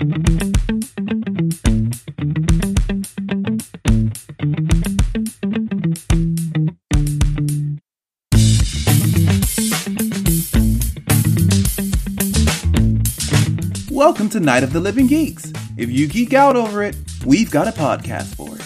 Welcome to Night of the Living Geeks. If you geek out over it, we've got a podcast for it.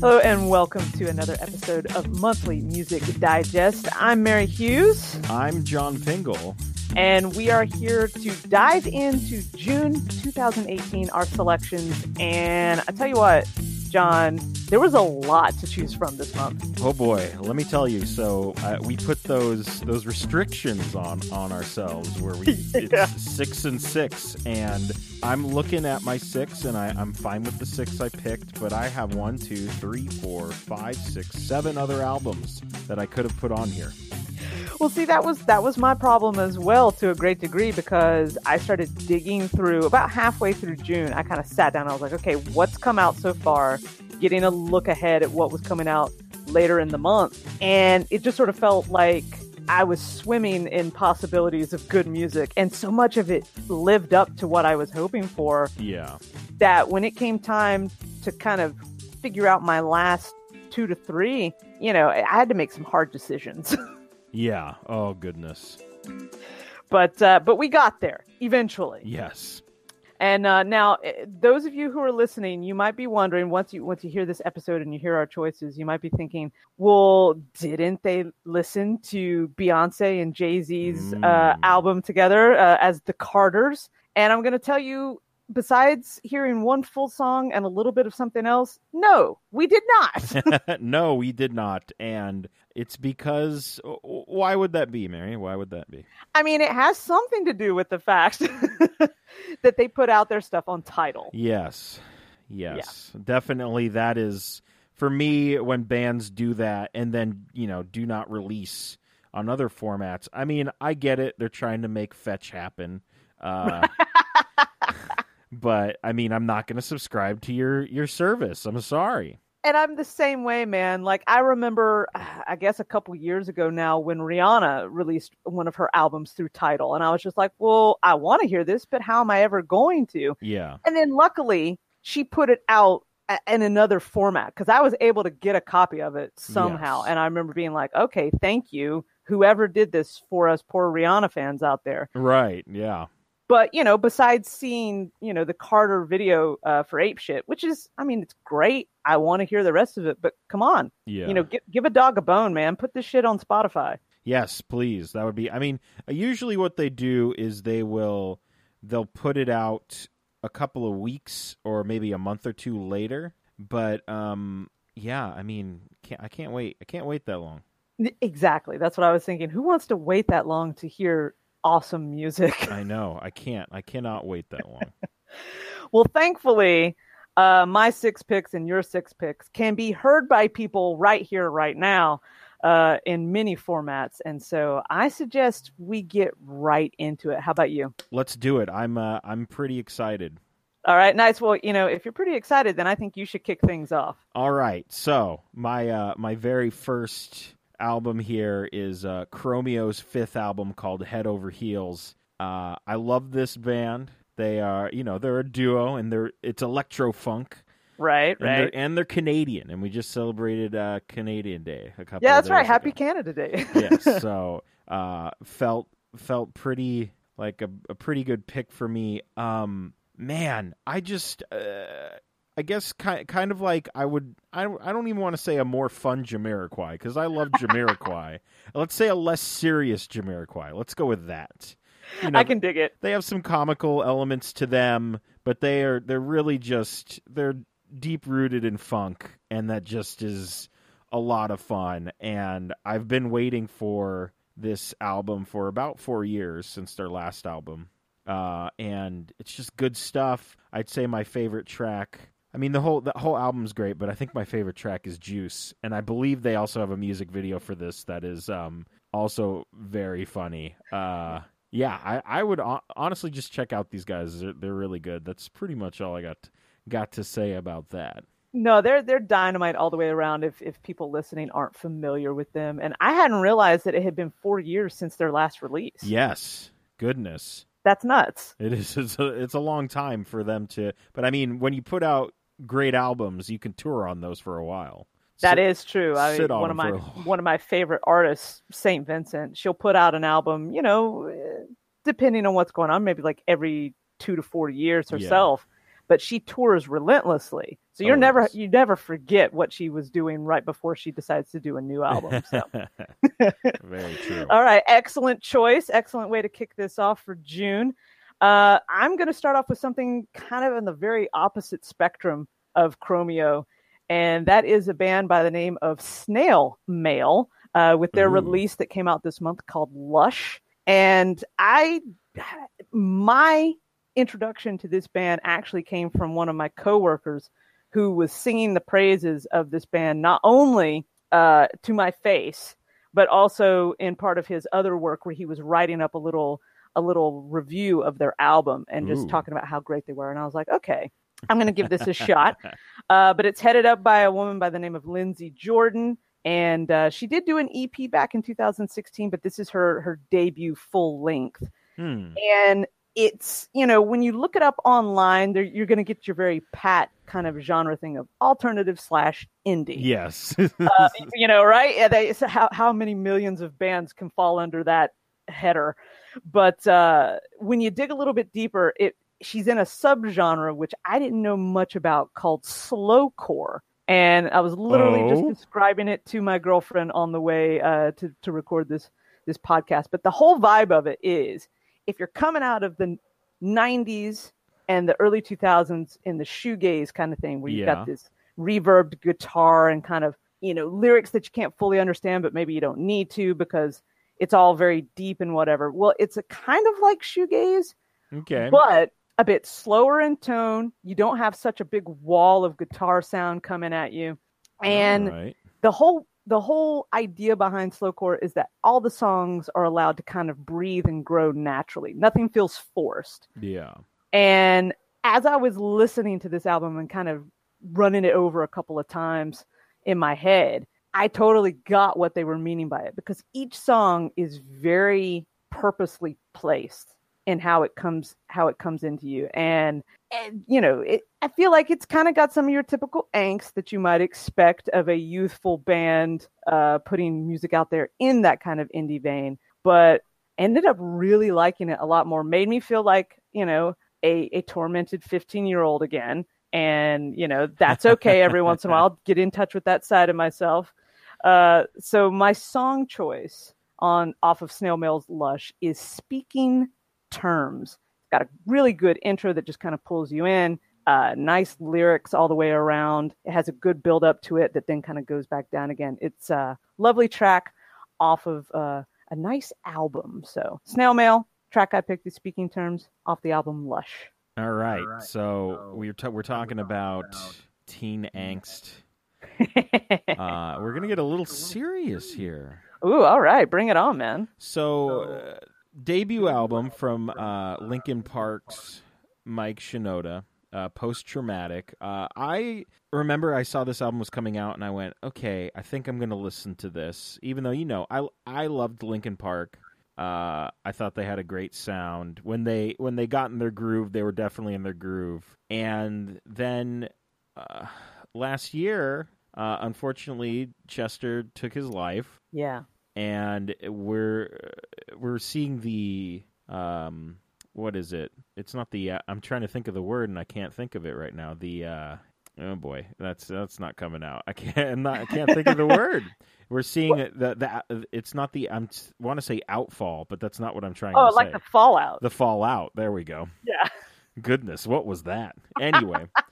Hello and welcome to another episode of Monthly Music Digest. I'm Mary Hughes. I'm John Pingle. And we are here to dive into June 2018, our selections. And I tell you what, John, there was a lot to choose from this month. Oh boy, let me tell you. So uh, we put those those restrictions on on ourselves where we Yeah. it's six and six, and I'm looking at my six, and I, I'm fine with the six I picked, but I have one, two, three, four, five, six, seven other albums that I could have put on here. Well, see, that was that was my problem as well to a great degree because I started digging through about halfway through June. I kind of sat down. I was like, okay, what's come out so far? Getting a look ahead at what was coming out later in the month, and it just sort of felt like I was swimming in possibilities of good music, and so much of it lived up to what I was hoping for Yeah, that when it came time to kind of figure out my last two to three, you know, I had to make some hard decisions. yeah. Oh goodness. but uh, but we got there eventually. Yes. And uh, now, eh, those of you who are listening, you might be wondering once you once you hear this episode and you hear our choices, you might be thinking, "Well, didn't they listen to Beyonce and Jay Z's uh, Mm. album together uh, as the Carters?" And I'm going to tell you, besides hearing one full song and a little bit of something else, no, we did not. no, we did not, and it's because why would that be, Mary? Why would that be? I mean, it has something to do with the fact that they put out their stuff on Tidal. Yes. Yes. Definitely that is for me when bands do that and then, you know, do not release on other formats. I mean, I get it. They're trying to make fetch happen. Uh but I mean, I'm not going to subscribe to your your service. I'm sorry. And I'm the same way, man. Like I remember, I guess a couple years ago now, when Rihanna released one of her albums through Tidal, and I was just like, "Well, I want to hear this, but how am I ever going to?" Yeah. And then luckily, she put it out uh, in another format because I was able to get a copy of it somehow. Yes. And I remember being like, "Okay, thank you, whoever did this for us, poor Rihanna fans out there." Right. Yeah. But you know besides seeing you know the carter video uh, for ape shit which is i mean it's great i want to hear the rest of it but come on Yeah. you know give, give a dog a bone man put this shit on spotify Yes, please. That would be. I mean, usually what they do is they will they'll put it out a couple of weeks or maybe a month or two later. But um, yeah, I mean, can't, I can't wait. I can't wait that long. Exactly that's what i was thinking who wants to wait that long to hear awesome music I know. I can't. I cannot wait that long. well thankfully uh, my six picks and your six picks can be heard by people right here right now uh, in many formats and so i suggest we get right into it how about you Let's do it. I'm uh, I'm pretty excited. All right, nice. Well, you know, if you're pretty excited, then I think you should kick things off. All right. So my uh, my very first album here is uh, Chromeo's fifth album called Head Over Heels. Uh, I love this band. They are, you know, they're a duo, and they're it's electro funk, Right, and right. they're and they're Canadian, and we just celebrated uh, Canadian Day a couple. Yeah, that's right. days Happy. Canada Day. yes. So uh, felt felt pretty like a, a pretty good pick for me. Um, man, I just uh, I guess kind kind of like I would I I don't even want to say a more fun Jamiroquai because I love Jamiroquai. Let's say a less serious Jamiroquai. Let's go with that. You know, I can dig it. they have some comical elements to them, but they are they're really just they're deep rooted in funk, and that just is a lot of fun. And I've been waiting for this album for about four years since their last album, uh, and it's just good stuff. I'd say my favorite track. I mean the whole the whole album's great, but I think my favorite track is Juice, and I believe they also have a music video for this that is um, also very funny. Uh, yeah, I, I would hon- honestly just check out these guys. They're, they're really good. That's pretty much all I got got to say about that. No, they're they're dynamite all the way around. If if people listening aren't familiar with them, and I hadn't realized that it had been four years since their last release. Yes, goodness. That's nuts. It is. It's a, it's a long time for them to. But I mean, when you put out great albums, you can tour on those for a while. That Sit- is true. I mean, on one of my one of my favorite artists, Saint Vincent. She'll put out an album, you know, depending on what's going on, maybe like every two to four years Yeah. herself. But she tours relentlessly, so you're Oh, never yes. you never forget what she was doing right before she decides to do a new album. So. Very true. All right, excellent choice. Excellent way to kick this off for June. Uh, I'm going to start off with something kind of in the very opposite spectrum of Chromeo, and that is a band by the name of Snail Mail uh, with their Ooh. release that came out this month called Lush. And I, my introduction to this band actually came from one of my coworkers who was singing the praises of this band, not only uh, to my face, but also in part of his other work where he was writing up a little a little review of their album and just Ooh. talking about how great they were. And I was like, okay, I'm going to give this a shot. Uh, but it's headed up by a woman by the name of Lindsay Jordan. And uh, she did do an EP back in 2016, but this is her her debut full length. Hmm. And it's you know when you look it up online, there, you're going to get your very pat kind of genre thing of alternative slash indie Yes. uh, you know, right? Yeah, they, how how many millions of bands can fall under that header? But uh, when you dig a little bit deeper, it she's in a subgenre which I didn't know much about called slowcore, and I was literally Oh. just describing it to my girlfriend on the way uh, to to record this this podcast. But the whole vibe of it is if you're coming out of the 90s and the early 2000s in the shoegaze kind of thing where you've Yeah. got this reverbed guitar and kind of you know lyrics that you can't fully understand but maybe you don't need to because it's all very deep and whatever well it's a kind of like shoegaze okay. but a bit slower in tone you don't have such a big wall of guitar sound coming at you and right. the whole the whole idea behind slowcore is that all the songs are allowed to kind of breathe and grow naturally nothing feels forced Yeah. and as I was listening to this album and kind of running it over a couple of times in my head, I totally got what they were meaning by it because each song is very purposely placed in how it comes how it comes into you. And and you know it, i feel like it's kind of got some of your typical angst that you might expect of a youthful band uh, putting music out there in that kind of indie vein but ended up really liking it a lot more. Made me feel like you know a, a tormented 15 year old again and you know that's okay. Every once in a while get in touch with that side of myself uh, so my song choice on off of snail mail's lush is speaking terms it's got a really good intro that just kind of pulls you in uh, nice lyrics all the way around it has a good build up to it that then kind of goes back down again it's a lovely track off of uh, a nice album so snail mail track i picked is speaking terms off the album lush All right. right. So So, we're ta- we're talking about teen angst. Uh, we're gonna get a little serious here. Ooh, all right, bring it on, man. So, uh, debut album from uh, Linkin Park's Mike Shinoda, uh, Post Traumatic. Uh, I remember I saw this album was coming out, and I went, "Okay, I think I'm going to listen to this." Even though you know, I I loved Linkin Park. Uh, I thought they had a great sound when they when they got in their groove. They were definitely in their groove. And then uh, last year, uh, unfortunately, Chester took his life. Yeah. and we're we're seeing the um what is it? It's not the uh, i'm trying to think of the word and i can't think of it right now. The uh oh boy that's that's not coming out. I can't I'm not i can't think of the word. We're seeing it the, the it's not the i'm want to say outfall but that's not what i'm trying Oh, to like say. Oh, like the Fallout. the fallout. There we go. Yeah. goodness what was that? Anyway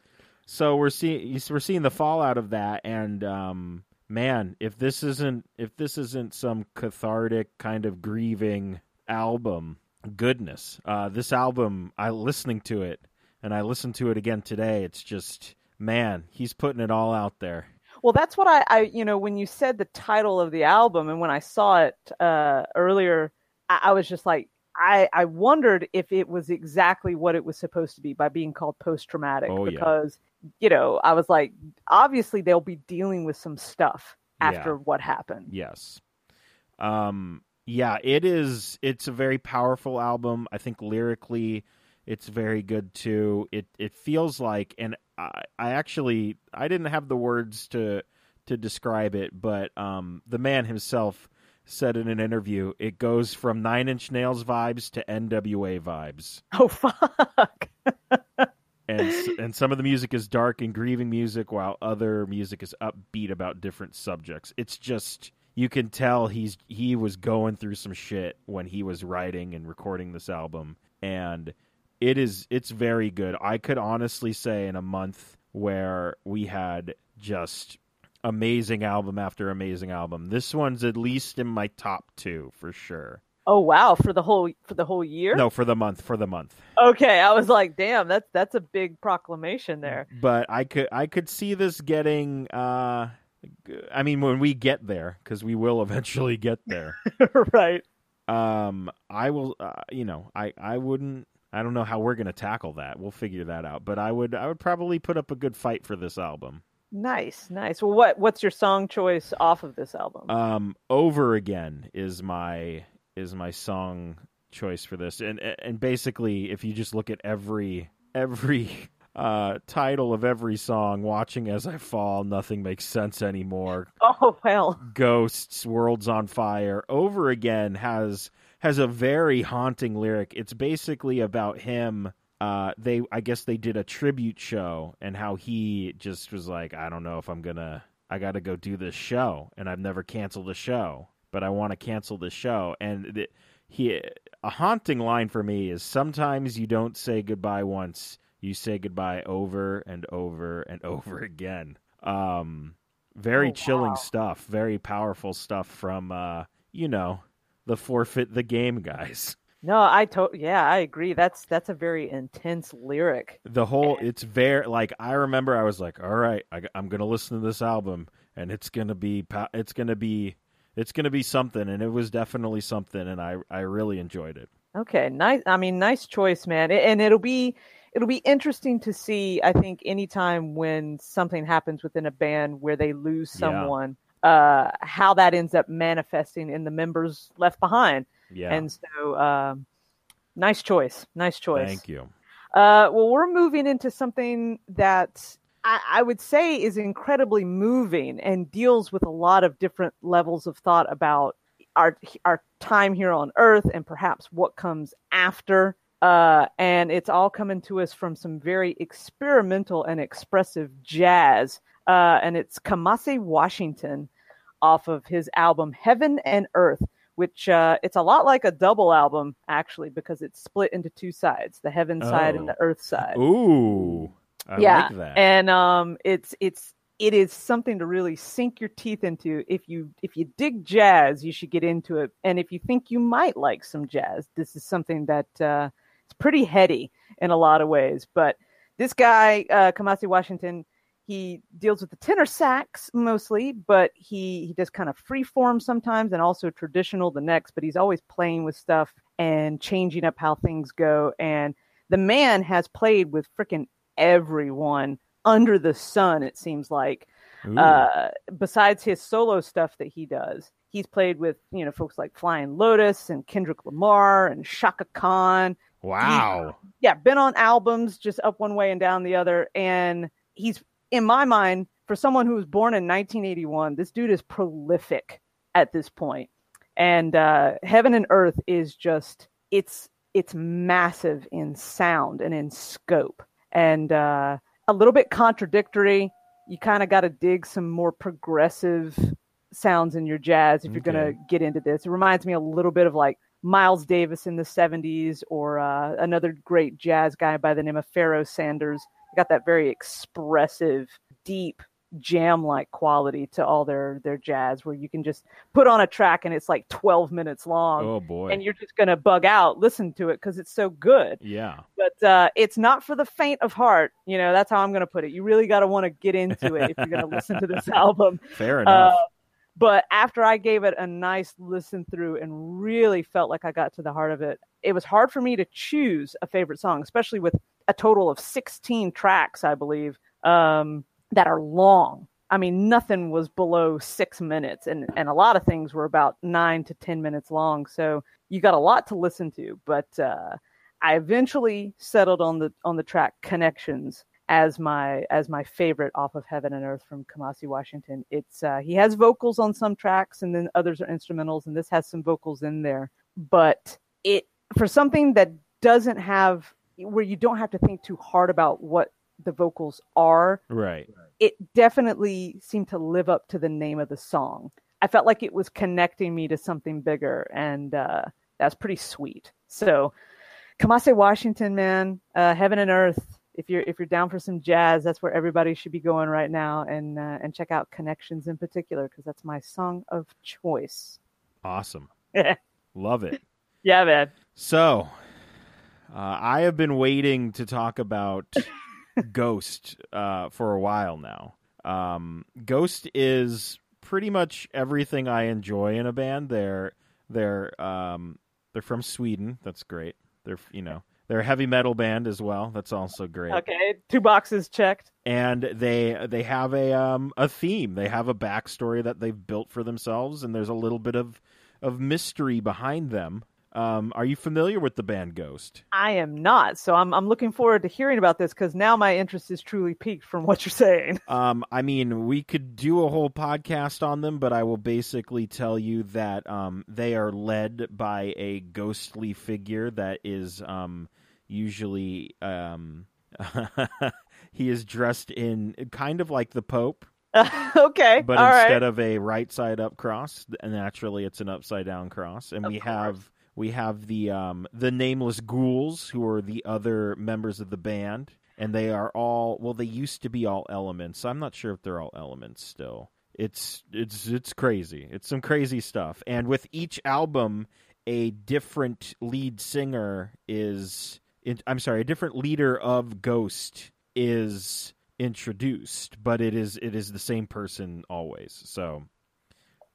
so we're seeing we're seeing the fallout of that and um man if this isn't if this isn't some cathartic kind of grieving album goodness uh this album i listening to it and i listened to it again today it's just man he's putting it all out there Well, that's what I, I, you know, when you said the title of the album and when I saw it uh, earlier, I, I was just like, I, I wondered if it was exactly what it was supposed to be by being called post traumatic Oh, yeah. because, you know, I was like, obviously they'll be dealing with some stuff after Yeah. what happened. yes um Yeah, it is. It's a very powerful album. I think lyrically, it's very good too. It it feels like, and I, I actually I didn't have the words to to describe it, but um, the man himself said in an interview, it goes from Nine Inch Nails vibes to NWA vibes. Oh fuck. and and some of the music is dark and grieving music, while other music is upbeat about different subjects. It's just you can tell he's he was going through some shit when he was writing and recording this album and it is it's very good. I could honestly say in a month where we had just amazing album after amazing album. This one's at least in my top two for sure Oh wow, for the whole for the whole year? no for the month for the month Okay, I was like, damn, that's that's a big proclamation there. but i could i could see this getting uh i mean when we get there because we will eventually get there right. um i will uh, you know i i wouldn't i don't know how we're gonna tackle that we'll figure that out but i would i would probably put up a good fight for this album Nice, nice. Well, what what's your song choice off of this album? um over again is my is my song choice for this. And and basically if you just look at every every uh title of every song watching as i fall nothing makes sense anymore oh well. ghosts worlds on fire over again has has a very haunting lyric. It's basically about him uh they i guess they did a tribute show and how he just was like i don't know if i'm gonna i gotta go do this show and i've never canceled a show but i want to cancel the show and it, he a haunting line for me is sometimes you don't say goodbye once you say goodbye over and over and over again um very Oh, chilling wow. stuff very powerful stuff from uh you know the forfeit the game guys No, I to yeah, I agree. That's that's a very intense lyric. the whole it's very like i remember i was like all right I, i'm gonna listen to this album and it's gonna be it's gonna be it's gonna be something and it was definitely something and i i really enjoyed it Okay, nice. I mean, nice choice, man. And it'll be it'll be interesting to see. I think anytime when something happens within a band where they lose Yeah. someone, uh, how that ends up manifesting in the members left behind. yeah And so, um, nice choice. Nice choice. thank you Uh, well, we're moving into something that I, I would say is incredibly moving and deals with a lot of different levels of thought about our our time here on Earth and perhaps what comes after. Uh, and it's all coming to us from some very experimental and expressive jazz. Uh, and it's Kamasi Washington off of his album Heaven and Earth which uh, it's a lot like a double album actually because it's split into two sides the heaven side and Oh. the earth side ooh i yeah like that. and um it's it's it is something to really sink your teeth into. If you if you dig jazz you should get into it. And if you think you might like some jazz this is something that uh it's pretty heady in a lot of ways. But this guy uh kamasi washington he deals with the tenor sax mostly but he he does kind of free form sometimes and also traditional the next but he's always playing with stuff and changing up how things go. And the man has played with freaking everyone under the sun it seems like uh, besides his solo stuff that he does. He's played with you know folks like flying lotus and kendrick lamar and chaka khan. Wow. Yeah been on albums just up one way and down the other and he's in my mind for someone who was born in 1981 this dude is prolific at this point. And uh, heaven and earth is just it's it's massive in sound and in scope and uh, a little bit contradictory. You kind of got to dig some more progressive sounds in your jazz if you're going to get into this. It reminds me a little bit of like Miles Davis in the 70s or uh, another great jazz guy by the name of Pharoah Sanders. You Got that very expressive, deep jam like quality to all their their jazz where you can just put on a track and it's like 12 minutes long oh boy. and you're just going to bug out listen to it cuz it's so good. Yeah. But uh, it's not for the faint of heart you know that's how i'm going to put it. You really got to want to get into it if you're going to listen to this album. Fair enough. uh, but after I gave it a nice listen through and really felt like I got to the heart of it, it was hard for me to choose a favorite song, especially with a total of 16 tracks, I believe, um, that are long. I mean, nothing was below six minutes, and and a lot of things were about nine to ten minutes long. So you got a lot to listen to. But uh, I eventually settled on the on the track "Connections" as my as my favorite off of Heaven and Earth from Kamasi Washington. It's uh, he has vocals on some tracks, and then others are instrumentals, and this has some vocals in there. But it for something that doesn't have where you don't have to think too hard about what the vocals are. Right. It definitely seemed to live up to the name of the song. I felt like it was connecting me to something bigger, and uh, that's pretty sweet. So, Kamasi Washington, man, uh, Heaven and Earth. If you're if you're down for some jazz, that's where everybody should be going right now, and uh, and check out Connections in particular because that's my song of choice. Awesome. Love it. Yeah, man. So, uh, I have been waiting to talk about Ghost uh, for a while now. Um, Ghost is pretty much everything I enjoy in a band. They're they're um, they're from Sweden. That's great. They're you know they're a heavy metal band as well. That's also great. Okay, two boxes checked. And they they have a um, a theme. They have a backstory that they've built for themselves, and there's a little bit of of mystery behind them. Um, are you familiar with the band Ghost? I am not, so I'm I'm looking forward to hearing about this because now my interest is truly piqued from what you're saying. Um, I mean, we could do a whole podcast on them, but I will basically tell you that um, they are led by a ghostly figure that is um, usually um, he is dressed in kind of like the Pope. okay, but all instead right. of a right side up cross, naturally it's an upside down cross, and Of we course. have we have the um, the nameless ghouls who are the other members of the band, and they are all well. They used to be all elements. I'm not sure if they're all elements still. It's it's it's crazy. It's some crazy stuff. And with each album, a different lead singer is. I'm sorry, a different leader of Ghost is introduced, but it is it is the same person always. So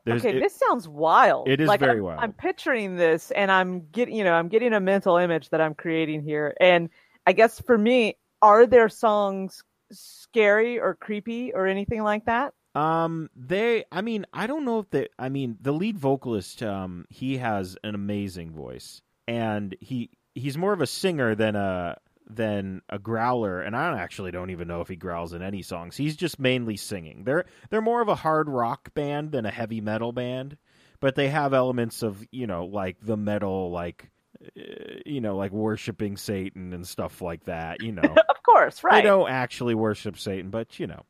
there's okay, it- this sounds wild. it is like, very I'm, wild. I'm picturing this, and I'm getting, you know, I'm getting a mental image that I'm creating here. And I guess for me, are their songs scary or creepy or anything like that? Um, they. I mean, I don't know if they. I mean, the lead vocalist. Um, he has an amazing voice, and he he's more of a singer than a than a growler. And I actually don't even know if he growls in any songs. He's just mainly singing. They're they're more of a hard rock band than a heavy metal band, but they have elements of you know like the metal like. uh, You know, like worshiping Satan and stuff like that. You know, Of course, right? they don't actually worship Satan, but you know,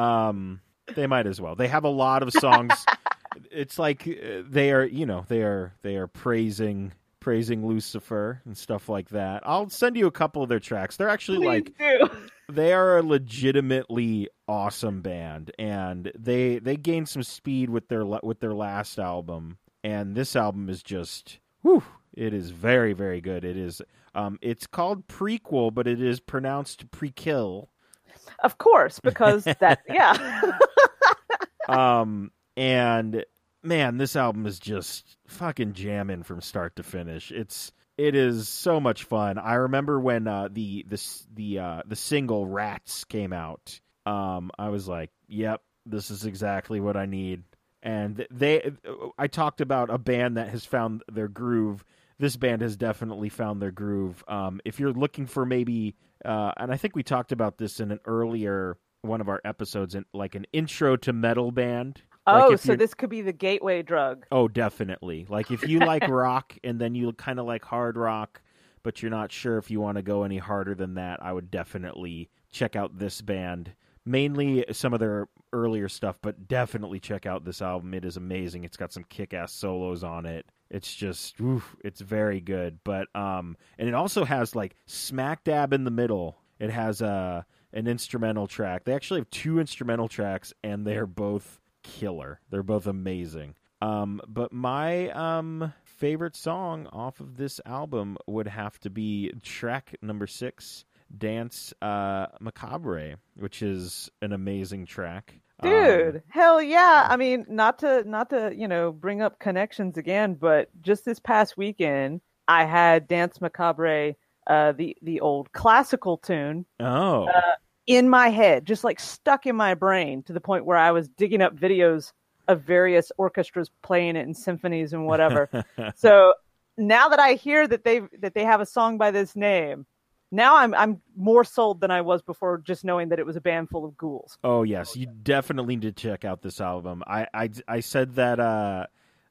um, they might as well. They have a lot of songs. it's like uh, they are, you know, they are they are praising praising Lucifer and stuff like that. I'll send you a couple of their tracks. They're actually Please like do. they are a legitimately awesome band, and they they gained some speed with their with their last album, and this album is just whew, it is very very good. It is um it's called Prequelle, but it is pronounced pre-kill. Of course, because that, yeah. Um and man, this album is just fucking jamming from start to finish. It's it is so much fun. I remember when uh, the the the uh, the single Rats came out. Um, I was like, "Yep, this is exactly what I need." And they, I talked about a band that has found their groove. This band has definitely found their groove. Um, if you're looking for maybe, uh, and I think we talked about this in an earlier one of our episodes, in like an intro to metal band. Like oh, so you're- this could be the gateway drug. Oh, definitely. Like if you like rock and then you kind of like hard rock, but you're not sure if you want to go any harder than that, I would definitely check out this band. Mainly some of their earlier stuff, but definitely check out this album. It is amazing. It's got some kick-ass solos on it. It's just, oof, it's very good. But um, and it also has like smack dab in the middle. It has a an instrumental track. They actually have two instrumental tracks, and they're both killer. They're both amazing. Um, but my um favorite song off of this album would have to be track number six, "Dance uh, Macabre," which is an amazing track. Um, Dude, hell yeah. I mean, not to not to, you know, bring up connections again, but just this past weekend I had Danse Macabre, uh the the old classical tune oh, in my head, just like stuck in my brain to the point where I was digging up videos of various orchestras playing it in symphonies and whatever. so now that I hear that they that they have a song by this name, now I'm I'm more sold than I was before just knowing that it was a band full of ghouls. Oh yes, you definitely need to check out this album. I I, I said that uh,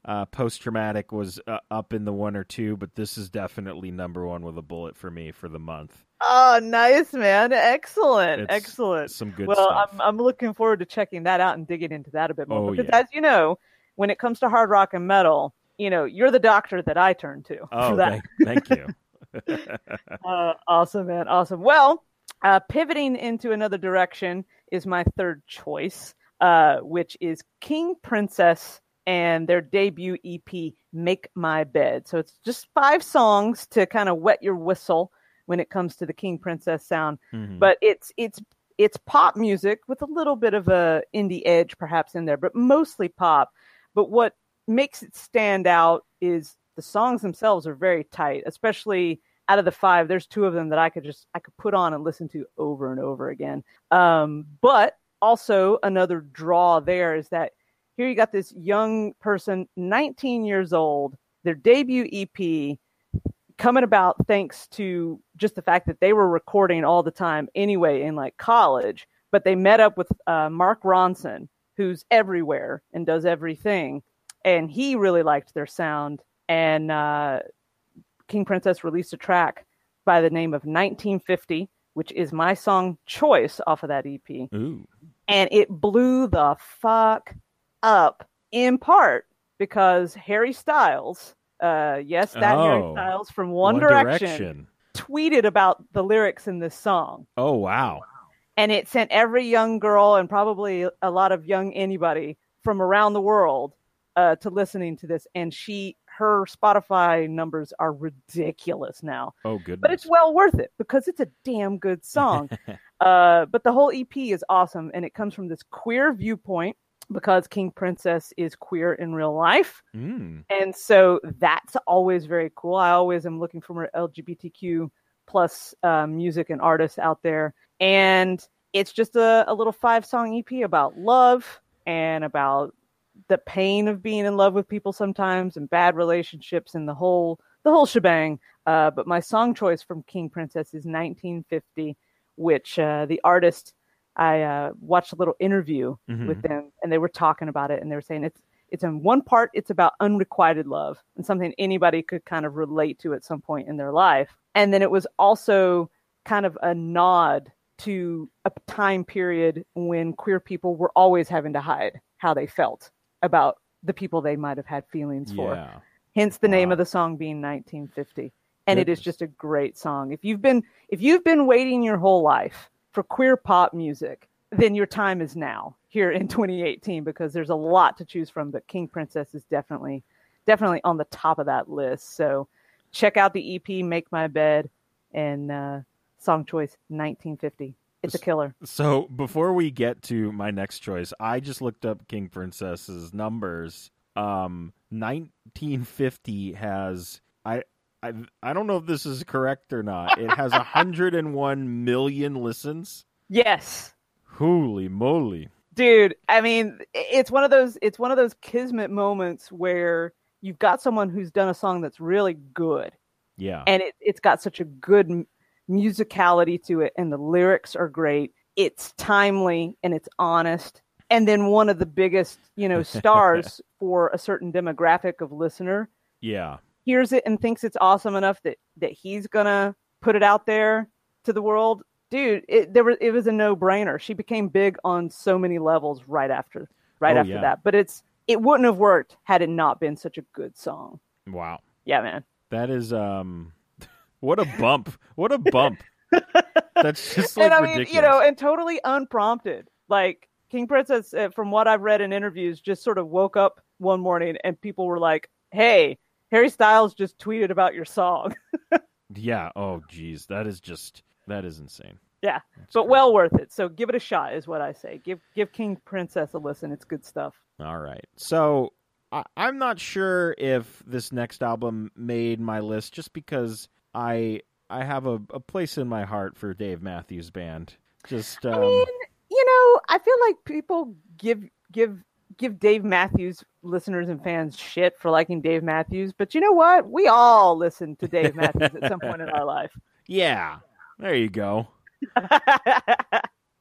uh, post traumatic was uh, up in the one or two, but this is definitely number one with a bullet for me for the month. Oh, nice, man! Excellent, It's excellent. Some good well, stuff. I'm I'm looking forward to checking that out and digging into that a bit more Oh, because, yeah. as you know, when it comes to hard rock and metal, you know, you're the doctor that I turn to oh, thank, thank you. Uh, awesome, man. Awesome. Well, uh, pivoting into another direction is my third choice, uh, which is King Princess and their debut EP, Make My Bed. So it's just five songs to kind of wet your whistle when it comes to the King Princess sound, Mhm. but it's it's it's pop music with a little bit of a indie edge perhaps in there, but mostly pop. But what makes it stand out is the songs themselves are very tight, especially out of the five, there's two of them that I could just I could put on and listen to over and over again. Um, but also another draw there is that here you got this young person, 19 years old, their debut EP coming about thanks to just the fact that they were recording all the time anyway in like college, but they met up with uh, Mark Ronson, who's everywhere and does everything, and he really liked their sound. And uh, King Princess released a track by the name of 1950, which is my song choice off of that EP Ooh. and it blew the fuck up in part because Harry Styles, uh, yes, that Harry Oh, Styles from One, Direction, Direction. tweeted about the lyrics in this song. Oh wow. And it sent every young girl and probably a lot of young anybody from around the world uh, to listening to this. And she, her Spotify numbers are ridiculous now Oh goodness. but it's well worth it because it's a damn good song. uh, but the whole EP is awesome, and it comes from this queer viewpoint because King Princess is queer in real life, Mm. and so that's always very cool. I always am looking for more LGBTQ plus uh, music and artists out there, and it's just a, a little five song EP about love and about the pain of being in love with people sometimes and bad relationships and the whole the whole shebang. Uh, but my song choice from King Princess is 1950, which uh, the artist I uh, watched a little interview Mhm. with them, and they were talking about it, and they were saying it's it's in one part it's about unrequited love and something anybody could kind of relate to at some point in their life, and then it was also kind of a nod to a time period when queer people were always having to hide how they felt about the people they might have had feelings for. Hence the name of the song being 1950 and it is just a great song. If you've been if you've been waiting your whole life for queer pop music then your time is now here in 2018 because there's a lot to choose from but king princess is definitely definitely on the top of that list. So check out the ep make my bed and uh, song choice 1950 it's a killer. So before we get to my next choice, I just looked up King Princess's numbers. Um, 1950 has I I I don't know if this is correct or not. It has 101 million listens. yes Holy moly! dude i mean it's one of those it's one of those kismet moments where you've got someone who's done a song that's really good Yeah. and it, it's got such a good musicality to it and the lyrics are great it's timely and it's honest and then one of the biggest you know stars for a certain demographic of listener Yeah. Hears it and thinks it's awesome enough that that he's gonna put it out there to the world dude it there was it was a no-brainer she became big on so many levels right after right Oh, after yeah. that but it's it wouldn't have worked had it not been such a good song Wow. yeah man That is um what a bump. What a bump. That's just like and I mean, ridiculous. you know, and totally unprompted. Like King Princess, uh, from what I've read in interviews, just sort of woke up one morning and people were like, "Hey, Harry Styles just tweeted about your song." yeah. Oh geez. That is just that is insane. yeah, That's but crazy. well worth it. So give it a shot, is what I say. Give give King Princess a listen. It's good stuff. All right. So I, I'm not sure if this next album made my list just because I I have a, a place in my heart for Dave Matthews Band. Just um, I mean, you know, I feel like people give give give Dave Matthews listeners and fans shit for liking Dave Matthews, but you know what? We all listen to Dave Matthews at some point in our life. yeah, there you go.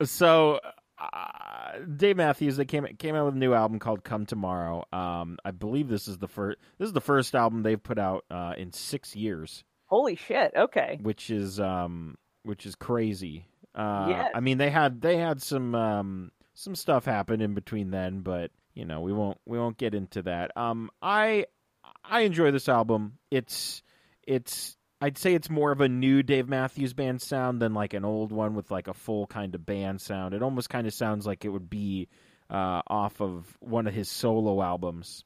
So, uh, Dave Matthews they came came out with a new album called "Come Tomorrow." Um, I believe this is the first this is the first album they've put out uh, in six years, Holy shit! Okay, which is um, which is crazy. Uh, Yes. I mean they had they had some um, some stuff happened in between then, but you know we won't we won't get into that. Um, I I enjoy this album. It's it's I'd say it's more of a new Dave Matthews Band sound than like an old one with like a full kind of band sound. It almost kind of sounds like it would be uh, off of one of his solo albums.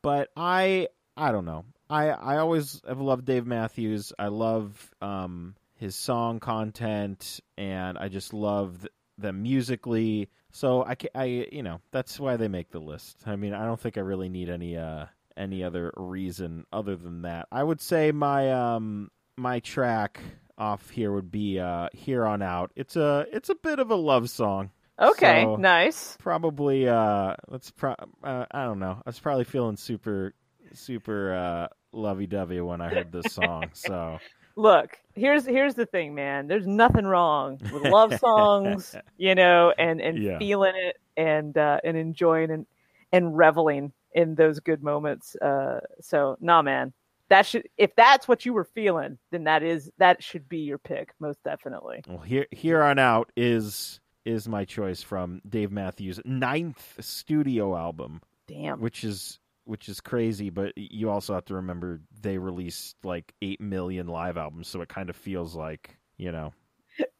But I I don't know. I I always have loved Dave Matthews. I love um, his song content, and I just love them musically. So I, I you know that's why they make the list. I mean I don't think I really need any uh any other reason other than that. I would say my um my track off here would be uh here on out. It's a it's a bit of a love song. okay, So- nice. Probably uh let's pro- uh, I don't know. I was probably feeling super super uh lovey-dovey when I heard this song. So Look, here's here's the thing, man. There's nothing wrong with love songs, you know, and and Yeah. feeling it and uh, and enjoying and and reveling in those good moments. Uh, so, nah, man. That should if that's what you were feeling, then that is that should be your pick, most definitely. well here here on out is is my choice from Dave Matthews' ninth studio album. Damn. which is which is crazy but you also have to remember they released like 8 million live albums so it kind of feels like you know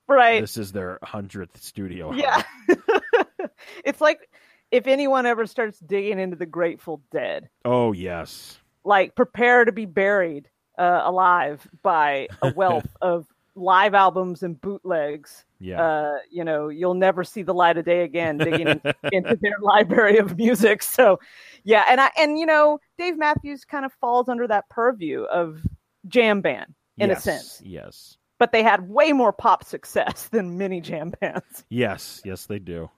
Right. this is their 100th studio album. Yeah. it's like if anyone ever starts digging into the Grateful Dead, oh yes like prepare to be buried uh, alive by a wealth of live albums and bootlegs. Yeah Uh, you know, you'll never see the light of day again digging in- into their library of music. So, yeah, and I and you know, Dave Matthews kind of falls under that purview of jam band in yes, a sense, yes but they had way more pop success than many jam bands. yes yes they do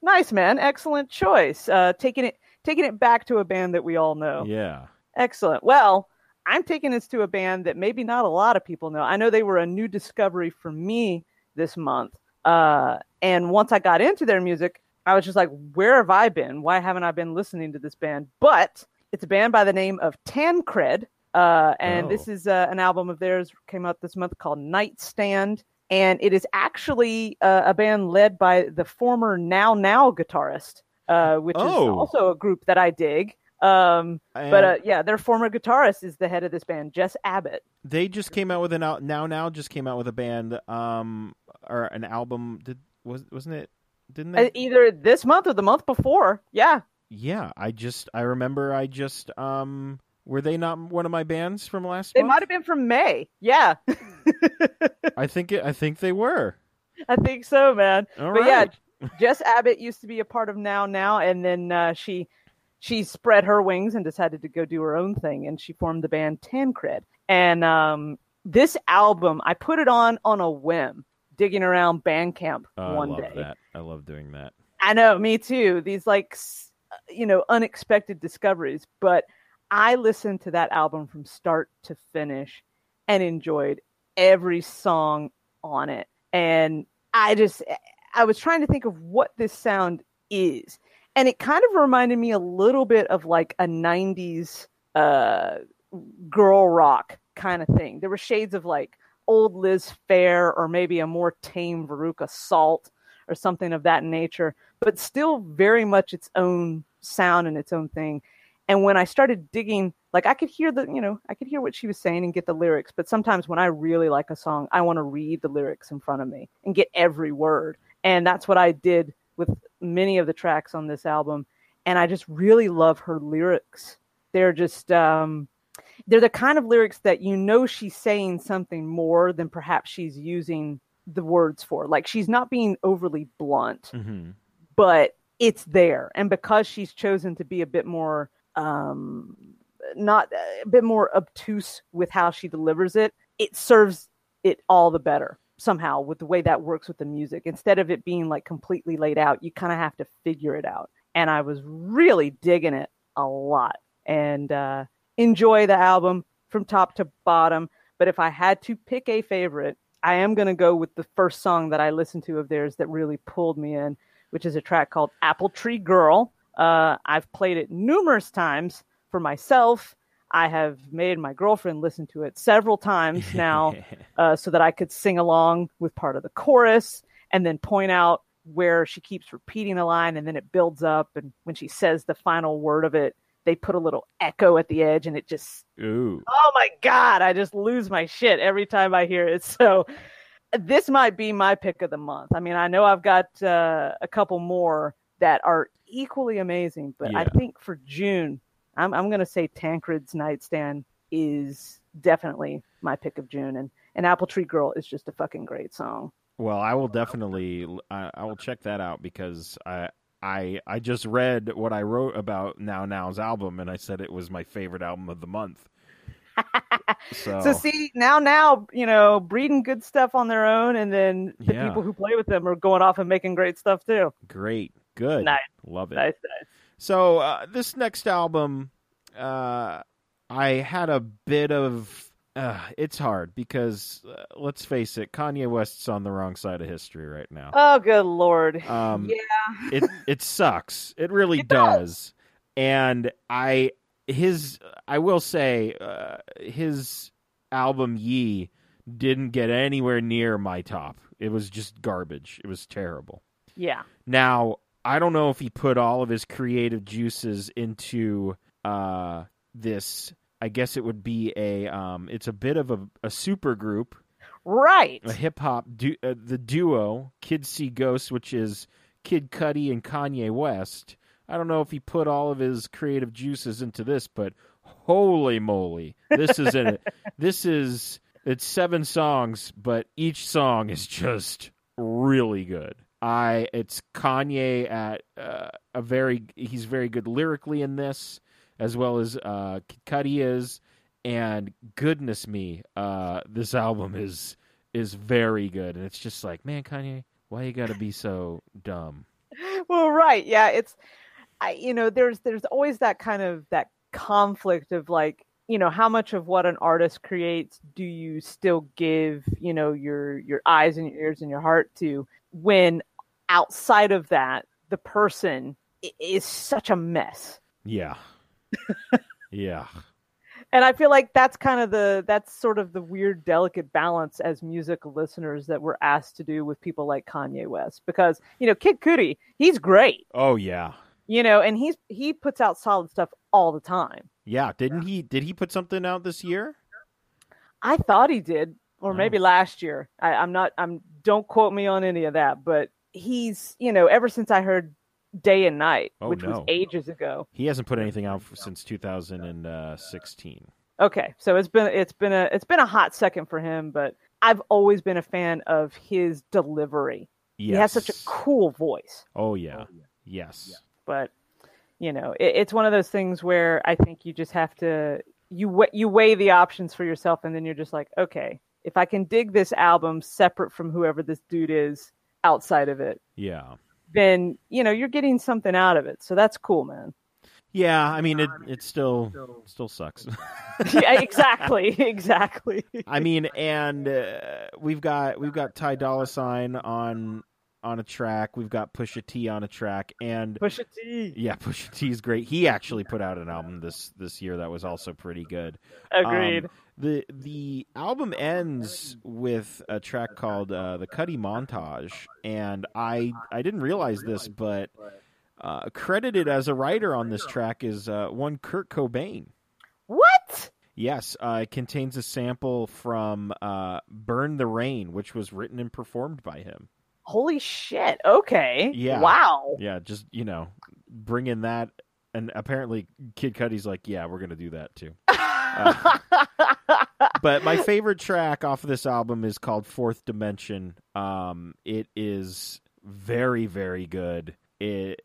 Nice man, excellent choice. Uh, taking it taking it back to a band that we all know. yeah Excellent. Well, I'm taking this to a band that maybe not a lot of people know. I know they were a new discovery for me this month. Uh, and once I got into their music, I was just like, where have I been? Why haven't I been listening to this band? But it's a band by the name of Tancred. Uh, and Oh. this is uh, an album of theirs came out this month called Nightstand. And it is actually uh, a band led by the former Now Now guitarist, uh, which is Oh. also a group that I dig. Um, but And uh, yeah, their former guitarist is the head of this band, Jess Abbott. they just came out with an out now now just came out with a band um or an album did was wasn't it didn't Uh, they either this month or the month before. Yeah, yeah i just i remember i just um were they not one of my bands from last they month? might have been from May. Yeah, I think it, I think they were. I think so, man. All but right. yeah, Jess Abbott used to be a part of Now Now, and then uh, she she spread her wings and decided to go do her own thing, and she formed the band Tancred. And um, this album, I put it on on a whim, digging around Bandcamp Oh, one I love day. that. I love doing that. I know, me too. These like, you know, unexpected discoveries. But I listened to that album from start to finish and enjoyed every song on it. And I just, I was trying to think of what this sound is. And it kind of reminded me a little bit of like a 90s uh, girl rock kind of thing. There were shades of like old Liz Phair or maybe a more tame Veruca Salt or something of that nature, but still very much its own sound and its own thing. And when I started digging, like I could hear the, you know, I could hear what she was saying and get the lyrics. But sometimes when I really like a song, I want to read the lyrics in front of me and get every word. And that's what I did with many of the tracks on this album. And I just really love her lyrics. They're just, um, they're the kind of lyrics that you know she's saying something more than perhaps she's using the words for. Like she's not being overly blunt hmm but it's there and because she's chosen to be a bit more um not a bit more obtuse with how she delivers it it serves it all the better somehow with the way that works with the music. Instead of it being like completely laid out, you kind of have to figure it out. And I was really digging it a lot and uh, enjoy the album from top to bottom. But if I had to pick a favorite, I am going to go with the first song that I listened to of theirs that really pulled me in, which is a track called Apple Tree Girl. Uh, I've played it numerous times for myself. I have made my girlfriend listen to it several times now uh, so that I could sing along with part of the chorus and then point out where she keeps repeating the line and then it builds up. And when she says the final word of it, they put a little echo at the edge and it just Ooh. oh my god i just lose my shit every time i hear it. So this might be my pick of the month. I mean i know i've got uh, a couple more that are equally amazing but i think for june i'm, I'm going to say tancred's nightstand is definitely my pick of june and and apple tree girl is just a fucking great song. Well, I will definitely I, I will check that out because I I I just read what I wrote about Now Now's album and I said it was my favorite album of the month. so, so see now now you know breeding good stuff on their own and then the Yeah. people who play with them are going off and making great stuff too great, good, Nice. love it. nice nice So uh, this next album, uh, I had a bit of. Uh, it's hard because uh, let's face it, Kanye West's on the wrong side of history right now. Oh, good lord. Um, yeah. it it sucks. It really It does. does. And I his I will say uh, his album Ye didn't get anywhere near my top. It was just garbage. It was terrible. Yeah. Now, I don't know if he put all of his creative juices into uh this I guess it would be a um it's a bit of a, a super group Right. a hip hop du- uh, the duo Kids See Ghosts, which is Kid Cudi and Kanye West. I don't know if he put all of his creative juices into this, but holy moly, this is in it. This is it's seven songs, but each song is just really good. I it's Kanye at uh, a very he's very good lyrically in this, as well as uh, Cudi is, and goodness me, uh, this album is is very good, and it's just like, man, Kanye, why you gotta be so dumb? well, right. Yeah, it's I you know, there's there's always that kind of that conflict of like, you know, how much of what an artist creates do you still give, you know, your your eyes and your ears and your heart to when outside of that the person is such a mess. Yeah, yeah, and I feel like that's kind of the that's sort of the weird delicate balance as music listeners that we're asked to do with people like Kanye West because you know Kid Cudi he's great oh yeah, you know and he's he puts out solid stuff all the time. yeah. Didn't he? Did he put something out this year? I thought he did or Oh. maybe last year. I, I'm not I'm don't quote me on any of that but he's you know ever since I heard Day and Night Oh, which was ages ago. He hasn't put anything out f- since 2016. Okay, so it's been it's been a it's been a hot second for him, but I've always been a fan of his delivery. Yes. He has such a cool voice, Oh yeah, oh, yes. but you know, it, it's one of those things where I think you just have to you wa- you weigh the options for yourself, and then you're just like, okay, if I can dig this album separate from whoever this dude is outside of it, Yeah. Then you know you're getting something out of it. So that's cool, man. Yeah, I mean it. It still still sucks. yeah, exactly, exactly. I mean, and uh, we've got we've got Ty Dolla Sign on on a track. We've got Pusha T on a track, and Pusha T. yeah, Pusha T is great. He actually put out an album this this year that was also pretty good. Agreed. Um, the the album ends with a track called uh, the Cudi Montage, and I I didn't realize this, but uh, credited as a writer on this track is uh, one Kurt Cobain. what? Yes, uh, it contains a sample from uh, "Burn the Rain," which was written and performed by him. Holy shit. Okay. Yeah. Wow. Yeah, just you know, bring in that, and apparently Kid Cudi's like, "Yeah, we're gonna do that too." but my favorite track off of this album is called Fourth Dimension. Um, it is very, very good. It,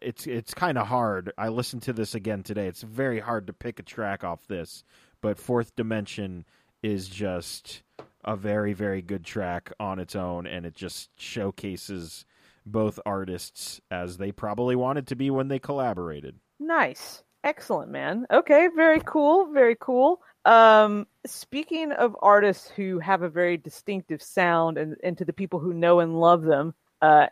it's it's kind of hard. I listened to this again today. It's very hard to pick a track off this, but Fourth Dimension is just a very very good track on its own, and it just showcases both artists as they probably wanted to be when they collaborated. Nice. Excellent, man. Okay, very cool, very cool. Um, speaking of artists who have a very distinctive sound and, and to the people who know and love them, uh,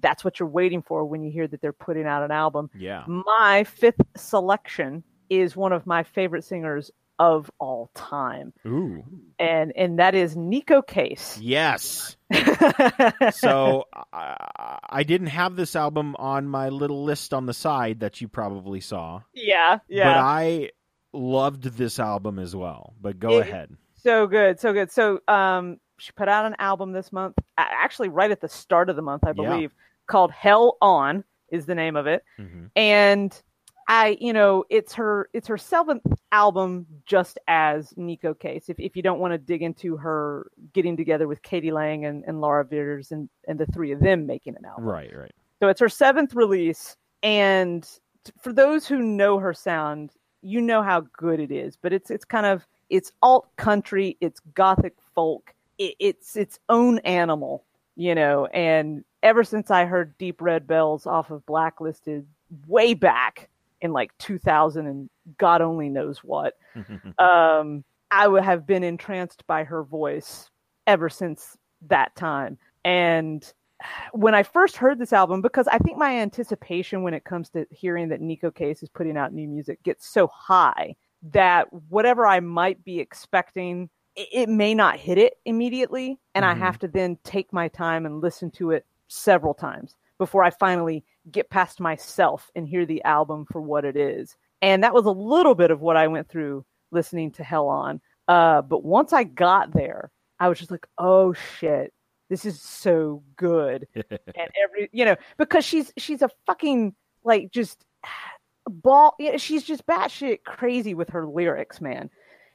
that's what you're waiting for when you hear that they're putting out an album. Yeah. My fifth selection is one of my favorite singers of all time. Ooh. And and that is Neko Case. Yes. so I, I didn't have this album on my little list on the side that you probably saw. Yeah, yeah. But I loved this album as well. But go It- ahead. So good, so good. So um she put out an album this month, actually right at the start of the month, I Yeah. believe, called Hell On is the name of it. hmm And I, you know, it's her it's her seventh album just as Neko Case. If if you don't want to dig into her getting together with k.d. lang and, and Laura Veirs and, and the three of them making an album. Right, right. So it's her seventh release, and t- for those who know her sound, you know how good it is. But it's it's kind of it's alt country, it's gothic folk, it, it's its own animal, you know. And ever since I heard Deep Red Bells off of Blacklisted way back in like 2000 and God only knows what, um, I would have been entranced by her voice ever since that time. And when I first heard this album, because I think my anticipation when it comes to hearing that Neko Case is putting out new music gets so high that whatever I might be expecting, it, may not hit it immediately. And Mhm. I have to then take my time and listen to it several times before I finally get past myself and hear the album for what it is. And that was a little bit of what I went through listening to Hell On. Uh, but once I got there, I was just like, oh shit, this is so good. and every, you know, because she's she's a fucking like just ball. She's just batshit crazy with her lyrics, man.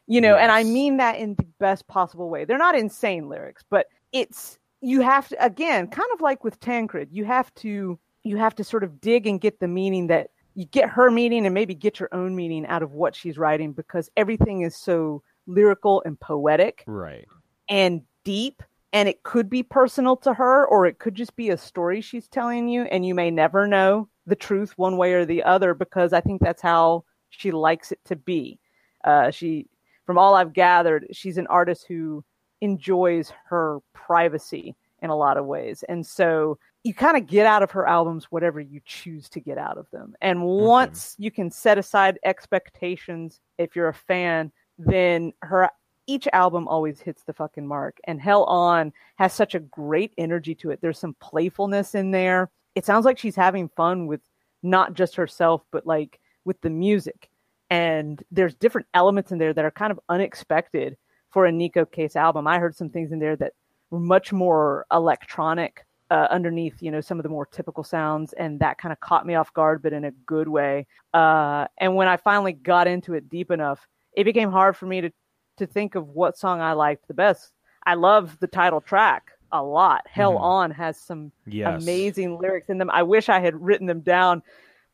You know, and I mean that in the best possible way. They're not insane lyrics, but it's you have to again, kind of like with Tancred, you have to you have to sort of dig and get the meaning that you get her meaning and maybe get your own meaning out of what she's writing because everything is so lyrical and poetic right. and deep and it could be personal to her or it could just be a story she's telling you and you may never know the truth one way or the other because i think that's how she likes it to be uh, she from all i've gathered she's an artist who enjoys her privacy in a lot of ways. And so you kind of get out of her albums whatever you choose to get out of them. And once you can set aside expectations if you're a fan then her each album always hits the fucking mark. And hell on has such a great energy to it. There's some playfulness in there. It sounds like she's having fun with not just herself but like with the music. And there's different elements in there that are kind of unexpected for a neko case album i heard some things in there that were much more electronic uh, underneath you know some of the more typical sounds and that kind of caught me off guard but in a good way uh, and when i finally got into it deep enough it became hard for me to to think of what song I liked the best. I love the title track a lot. Hell Mhm. On has some Yes. amazing lyrics in them. I wish I had written them down,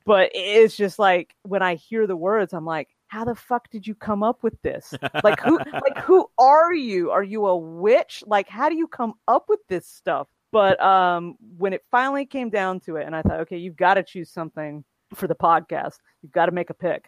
but it's just like when I hear the words, I'm like, how the fuck did you come up with this? Like who like who are you? Are you a witch? Like how do you come up with this stuff? But um when it finally came down to it and I thought, okay, you've got to choose something for the podcast. You've got to make a pick.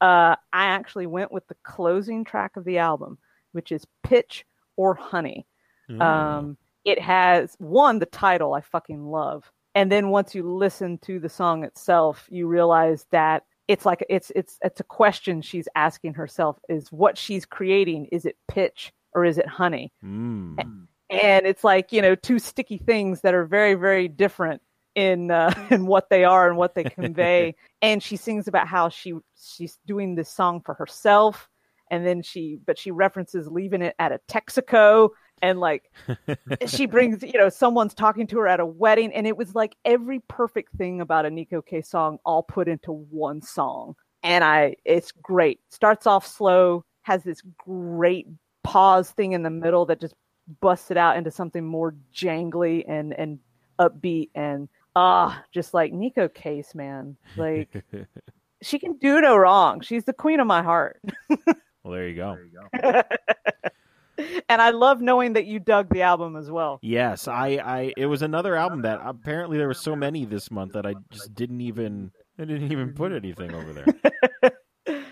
Uh I actually went with the closing track of the album, which is Pitch or Honey. Mm. Um, it has one the title I fucking love, and then once you listen to the song itself, you realize that it's like it's it's it's a question she's asking herself: is what she's creating is it pitch or is it honey? Mm. And it's like you know two sticky things that are very very different in uh, in what they are and what they convey. and she sings about how she she's doing this song for herself and then she but she references leaving it at a Texaco and like she brings you know someone's talking to her at a wedding and it was like every perfect thing about a Nico K song all put into one song. And I it's great. Starts off slow has this great pause thing in the middle that just busts it out into something more jangly and and upbeat and ah just like Neko Case man. Like she can do no wrong. She's the queen of my heart. Well, there you go. and I love knowing that you dug the album as well. Yes, I, I it was another album that apparently there were so many this month that I just didn't even I didn't even put anything over there.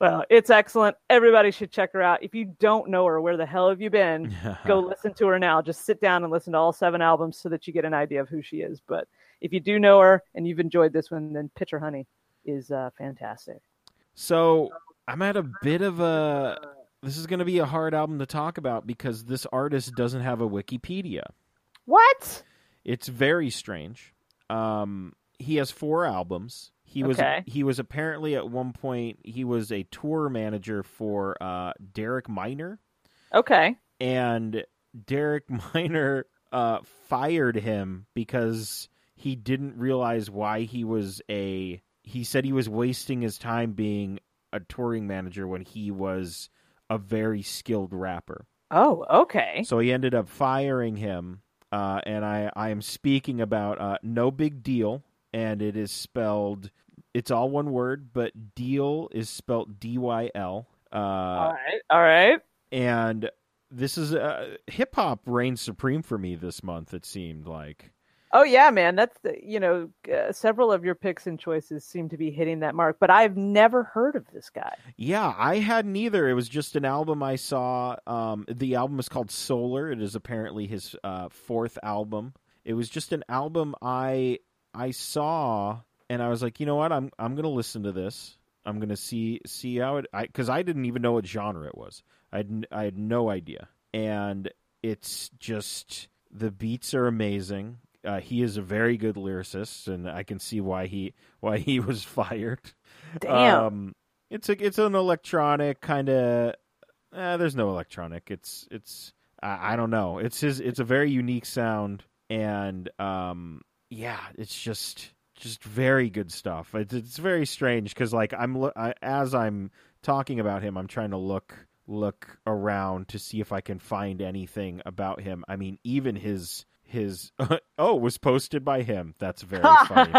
well, it's excellent. Everybody should check her out. If you don't know her, where the hell have you been? Go listen to her now. Just sit down and listen to all seven albums so that you get an idea of who she is. But if you do know her and you've enjoyed this one, then Pitch or Honey is uh, fantastic. So I'm at a bit of a this is going to be a hard album to talk about because this artist doesn't have a Wikipedia. What? It's very strange. Um, he has four albums. He was Okay. he was apparently at one point he was a tour manager for uh, Derek Minor. Okay. and Derek Minor uh, fired him because he didn't realize why he was a. He said he was wasting his time being a touring manager when he was a very skilled rapper. Oh, okay. So he ended up firing him, uh, and I, I am speaking about uh, Nobigdyl, and it is spelled, it's all one word, but deal is spelled D Y L. Uh, all right. All right. and this is uh, hip hop reigns supreme for me this month, it seemed like. Oh yeah, man. That's the, you know uh, several of your picks and choices seem to be hitting that mark, but I've never heard of this guy. Yeah, I hadn't either. It was just an album I saw. Um, the album is called Solar. It is apparently his uh, fourth album. It was just an album I I saw, and I was like, you know what? I'm I'm gonna listen to this. I'm gonna see see how it. Because I, didn't even know what genre it was. I had, I had no idea, and it's just the beats are amazing. Uh, he is a very good lyricist, and I can see why he why he was fired. Damn. Um, it's a it's an electronic kind of. Eh, there's no electronic. It's it's I, I don't know. It's his. It's a very unique sound, and um, yeah, it's just just very good stuff. It's it's very strange because like I'm I, as I'm talking about him, I'm trying to look look around to see if I can find anything about him. I mean, even his his oh was posted by him. That's very funny.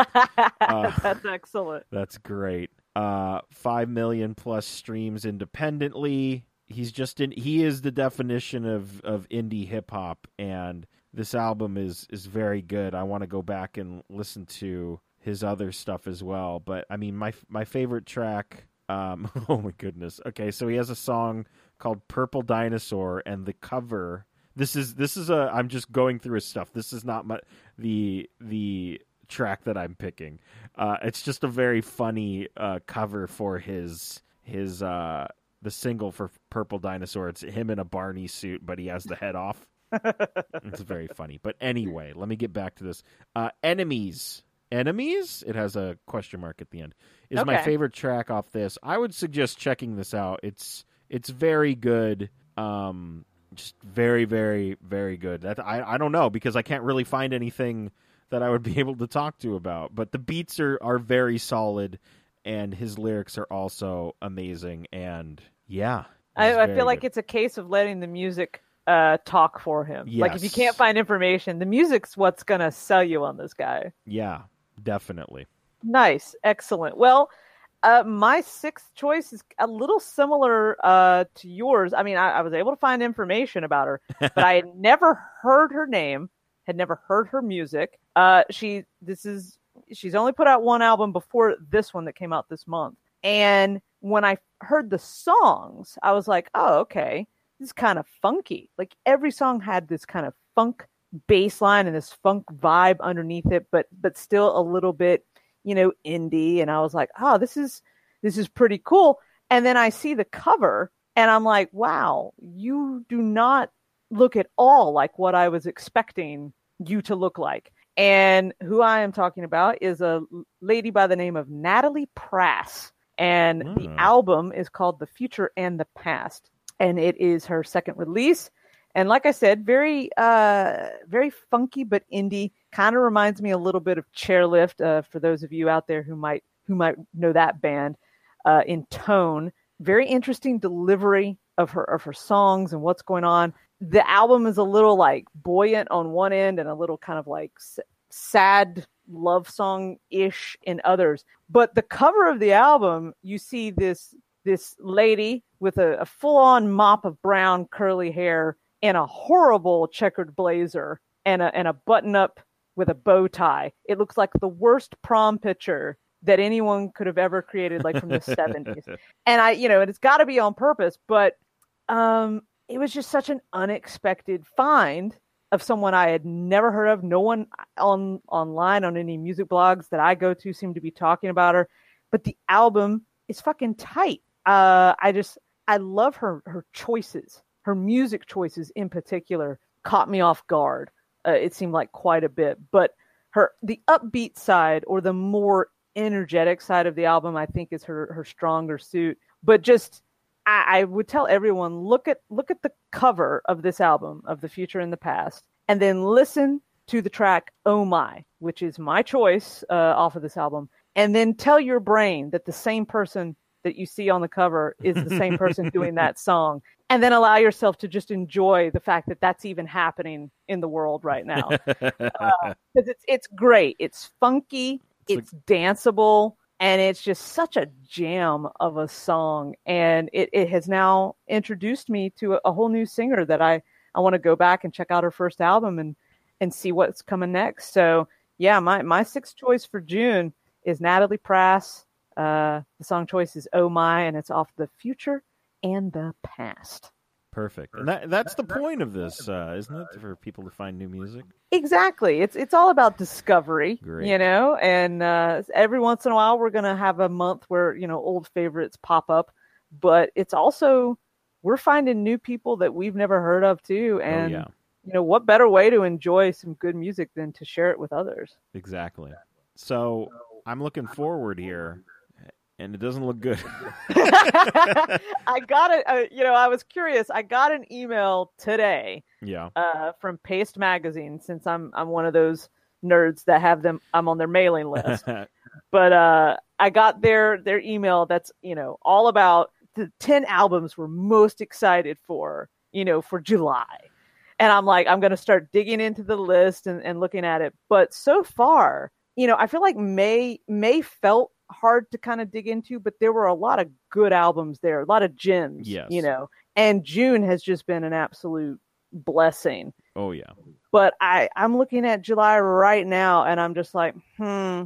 Uh, That's excellent. That's great. Uh, five million plus streams independently. He's just in. He is the definition of of indie hip hop, and this album is is very good. I want to go back and listen to his other stuff as well. But I mean, my my favorite track. Um, oh my goodness. Okay, so he has a song called "Purple Dinosaur," and the cover. This is this is a. I'm just going through his stuff. This is not my the the track that I'm picking. Uh, it's just a very funny uh, cover for his his uh, the single for Purple Dinosaur. It's him in a Barney suit, but he has the head off. it's very funny. But anyway, let me get back to this. Uh, Enemies. Enemies? It has a question mark at the end. Is my favorite track off this. I would suggest checking this out. It's it's very good. Um just very very very good. That I I don't know because I can't really find anything that I would be able to talk to about. But the beats are are very solid and his lyrics are also amazing and yeah. I, I feel like good. it's a case of letting the music uh, talk for him. Like if you can't find information, the music's what's gonna sell you on this guy. yeah, definitely. Nice, excellent. Well, uh, my sixth choice is a little similar uh, to yours. I mean, I, I was able to find information about her, but I had never heard her name, had never heard her music. Uh, she, this is, she's only put out one album before this one that came out this month. And when I heard the songs, I was like, oh, okay, this is kind of funky. Like every song had this kind of funk bass line and this funk vibe underneath it, but but still a little bit, you know, indie. And I was like, oh, this is this is pretty cool. And then I see the cover and I'm like, wow, you do not look at all like what I was expecting you to look like. And who I am talking about is a lady by the name of Natalie Prass. And the Hmm. album is called The Future and the Past. And it is her second release. And like I said, very uh very funky but indie. Kind of reminds me a little bit of Chairlift, uh, for those of you out there who might who might know that band, uh, in tone. Very interesting delivery of her of her songs and what's going on. The album is a little like buoyant on one end and a little kind of like s- sad love song ish in others. But the cover of the album, you see this this lady with a, a full on mop of brown curly hair and a horrible checkered blazer and a and a button up with a bow tie. It looks like the worst prom picture that anyone could have ever created, like from the 70s. And I, you know, and it's got to be on purpose, but um, it was just such an unexpected find of someone I had never heard of. No one on online on any music blogs that I go to seemed to be talking about her. But the album is fucking tight. Uh, I just I love her her choices, her music choices in particular caught me off guard. Uh, it seemed like quite a bit, but her the upbeat side or the more energetic side of the album, I think, is her her stronger suit. But just I, I would tell everyone look at look at the cover of this album of the future and the past, and then listen to the track "Oh My," which is my choice uh, off of this album, and then tell your brain that the same person that you see on the cover is the same person doing that song and then allow yourself to just enjoy the fact that that's even happening in the world right now. Because uh, it's it's great. It's funky it's, it's danceable and it's just such a jam of a song. And it, it has now introduced me to a, a whole new singer that i i want to go back and check out her first album and and see what's coming next. So yeah my my sixth choice for june is natalie prass uh, the song choice is oh my and it's off the future and the past Perfect. And that that's the point of this, uh, isn't it? For people to find new music. Exactly. It's it's all about discovery, Great. you know. And uh, every once in a while, we're gonna have a month where you know old favorites pop up, but it's also we're finding new people that we've never heard of too. And oh, yeah. you know, what better way to enjoy some good music than to share it with others? Exactly. So I'm looking forward here and it doesn't look good. I got it. Uh, you know, I was curious. I got an email today. Yeah. Uh, from Paste Magazine, since I'm I'm one of those nerds that have them. I'm on their mailing list. but uh, I got their their email. That's you know all about the ten albums we're most excited for. You know, for July. And I'm like, I'm going to start digging into the list and, and looking at it. But so far, you know, I feel like May May felt hard to kind of dig into, but there were a lot of good albums there, a lot of gems. Yes. You know, and June has just been an absolute blessing. Oh yeah. But I I'm looking at July right now, and I'm just like, hmm,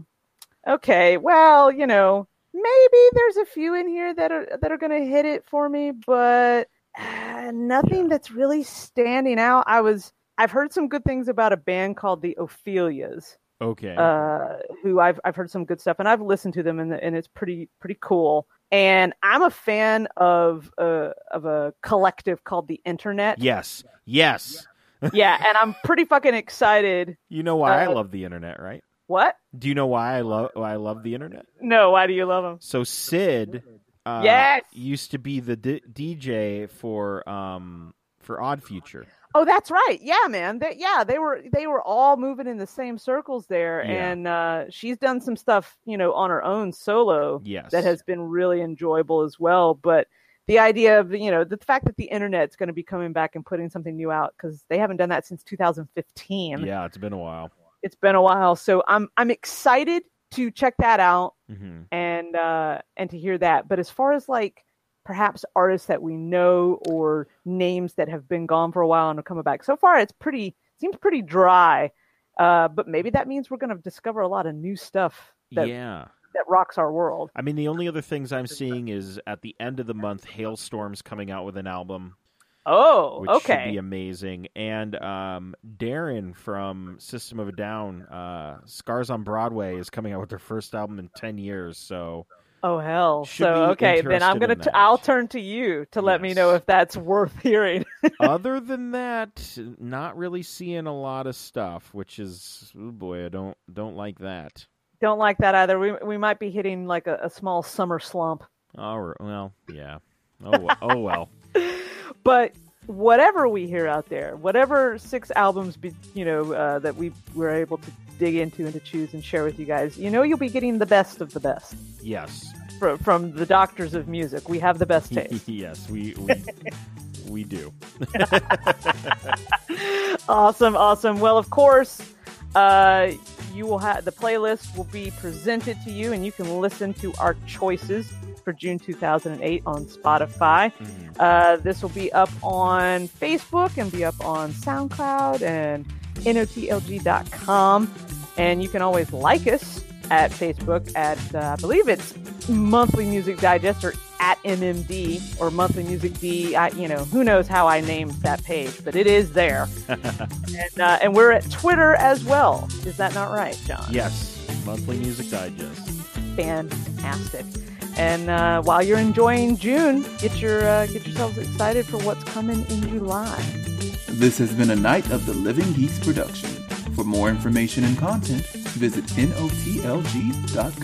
okay, well, you know, maybe there's a few in here that are that are going to hit it for me, but uh, nothing Yeah. that's really standing out. I was I've heard some good things about a band called the Ophelias Okay. uh, who I've I've heard some good stuff, and I've listened to them, and and it's pretty pretty cool. And I'm a fan of uh, of a collective called the Internet. yes. Yes. yeah, and I'm pretty fucking excited. You know why I Uh, love the internet, right? What? Do you know why I love why I love the internet? No, why do you love them? So Syd uh, Yes! used to be the d- DJ for um for Odd Future. Oh, that's right. Yeah, man. They, yeah, they were they were all moving in the same circles there, Yeah. and uh, she's done some stuff, you know, on her own solo. Yes. that has been really enjoyable as well. But the idea of you know the fact that the internet's going to be coming back and putting something new out because they haven't done that since 2015. Yeah, it's been a while. It's been a while, so I'm I'm excited to check that out hmm and uh, and to hear that. But as far as like perhaps artists that we know or names that have been gone for a while and are coming back, so far it's pretty seems pretty dry. Uh, but maybe that means we're going to discover a lot of new stuff that Yeah. that rocks our world. I mean, the only other things I'm seeing is at the end of the month, Halestorm's coming out with an album, Oh, which okay. should be amazing. And um, Daron from System of a Down, uh, Scars on Broadway, is coming out with their first album in ten years. So Oh hell! Should so okay, then I'm gonna t-. I'll turn to you to let me know if that's worth hearing. other than that, not really seeing a lot of stuff, which is oh boy, I don't don't like that. Don't like that either. We we might be hitting like a, a small summer slump. Oh well, yeah. Oh, oh well. But whatever we hear out there, whatever six albums, be, you know, uh, that we were able to dig into and to choose and share with you guys, you know, you'll be getting the best of the best Yes, from from the doctors of music. We have the best taste. yes, we we, we do. awesome, awesome. Well, of course, uh, you will have the playlist will be presented to you, and you can listen to our choices for June 2008 on Spotify. Mhm. Uh, this will be up on Facebook and be up on SoundCloud and notlg.com. And you can always like us at Facebook at, uh, I believe it's Monthly Music Digest or at MMD or Monthly Music D. I, you know, who knows how I named that page, but it is there. and, uh, and we're at Twitter as well. Is that not right, John? Yes, monthly music digest. fantastic. And uh, while you're enjoying June, get your uh, get yourselves excited for what's coming in July. This has been a night of the Living Geese production. For more information and content, visit notlg.com.